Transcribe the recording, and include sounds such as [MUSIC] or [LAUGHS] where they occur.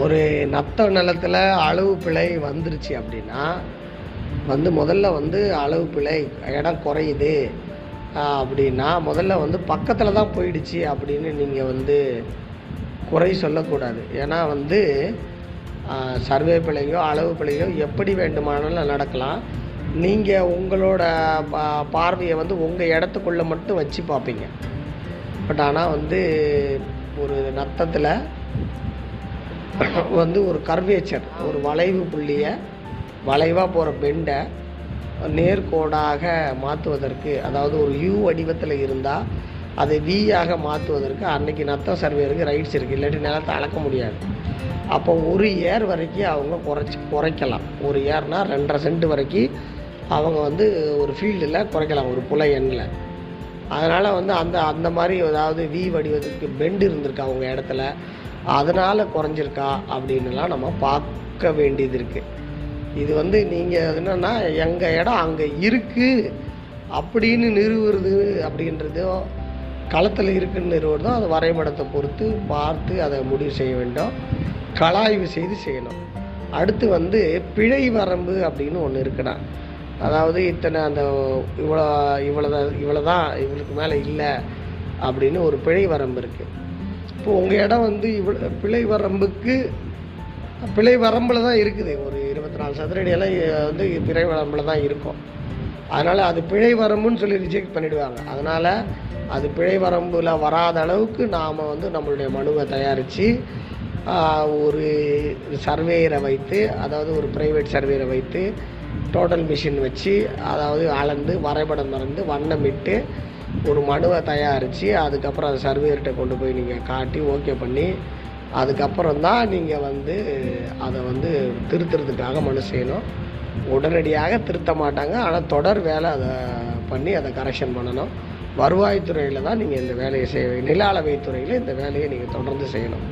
ஒரு நத்த நிலத்தில் அளவு பிழை வந்துருச்சு அப்படின்னா வந்து முதல்ல வந்து அளவு பிழை இடம் குறையுது அப்படின்னா முதல்ல வந்து பக்கத்தில் தான் போயிடுச்சு அப்படின்னு நீங்கள் வந்து குறை சொல்லக்கூடாது. ஏன்னா வந்து சர்வே பிழையோ அளவு பிழையோ எப்படி வேண்டுமானாலும் நடக்கலாம். நீங்கள் உங்களோட பார்வையை வந்து உங்கள் இடத்துக்குள்ளே மட்டும் வச்சு பார்ப்பீங்க. பட் ஆனால் வந்து ஒரு நத்தத்தில் [LAUGHS] வந்து ஒரு கர்வேச்சர் ஒரு வளைவு புள்ளியை வளைவாக போகிற பெண்டை நேர்கோடாக மாற்றுவதற்கு அதாவது ஒரு யூ வடிவத்தில் இருந்தால் அதை வியாக மாற்றுவதற்கு அன்னைக்கு நத்த சர்வேருக்கு ரைட்ஸ் இருக்குது இல்லாட்டி நிலத்தை அளக்க முடியாது. அப்போ ஒரு ஏர் வரைக்கும் அவங்க குறைச்சி குறைக்கலாம். ஒரு ஏர்னா ரெண்டரை சென்ட் வரைக்கும் அவங்க வந்து ஒரு ஃபீல்டில் குறைக்கலாம் ஒரு புலை எண்ணில். அதனால் வந்து அந்த அந்த மாதிரி ஏதாவது வி வடிவத்துக்கு பெண்டு இருந்திருக்கு அவங்க இடத்துல. அதனால் குறைஞ்சிருக்கா அப்படின்னுலாம் நம்ம பார்க்க வேண்டியது இருக்குது இது வந்து நீங்கள் என்னென்னா எங்கள் இடம் அங்கே இருக்குது அப்படின்னு நிறுவுறது அப்படின்றதோ களத்தில் இருக்குன்னு நிறுவுறதோ அது வரைபடத்தை பொறுத்து பார்த்து அதை முடிவு செய்ய வேண்டும். கலாய்வு செய்து செய்யணும். அடுத்து வந்து பிழை வரம்பு அப்படின்னு ஒன்று இருக்குண்ணா அதாவது இத்தனை அந்த இவ்வளோ இவ்வளோ இவ்வளோ தான் இவளுக்கு மேலே இல்லை அப்படின்னு ஒரு பிழை வரம்பு இருக்குது இப்போ உங்கள் இடம் வந்து இவ்வளோ பிழை வரம்புக்கு பிழை வரம்பில் தான் இருக்குது. ஒரு இருபத்தி நாலு சதுரடியெல்லாம் வந்து பிழை வரம்பில் தான் இருக்கும். அதனால் அது பிழை வரம்புன்னு சொல்லி ரிஜெக்ட் பண்ணிடுவாங்க. அதனால் அது பிழை வரம்பில் வராத அளவுக்கு நாம் வந்து நம்மளுடைய மனுவை தயாரித்து ஒரு சர்வேயரை வைத்து அதாவது ஒரு ப்ரைவேட் சர்வேயரை வைத்து டோட்டல் மிஷின் வச்சு அதாவது அளந்து வரைபடம் மறந்து வண்ணமிட்டு ஒரு மனுவை தயாரித்து அதுக்கப்புறம் அதை சர்வேயர்கிட்ட கொண்டு போய் நீங்கள் காட்டி ஓகே பண்ணி அதுக்கப்புறம் தான் நீங்கள் வந்து அதை வந்து திருத்துறதுக்காக மனு செய்யணும். உடனடியாக திருத்த மாட்டாங்க. ஆனால் தொடர் வேலை அதை பண்ணி அதை கரெக்ஷன் பண்ணணும். வருவாய்த்துறையில் தான் நீங்கள் இந்த வேலையை செய்ய நில அளவைத்துறையில் இந்த வேலையை நீங்கள் தொடர்ந்து செய்யணும்.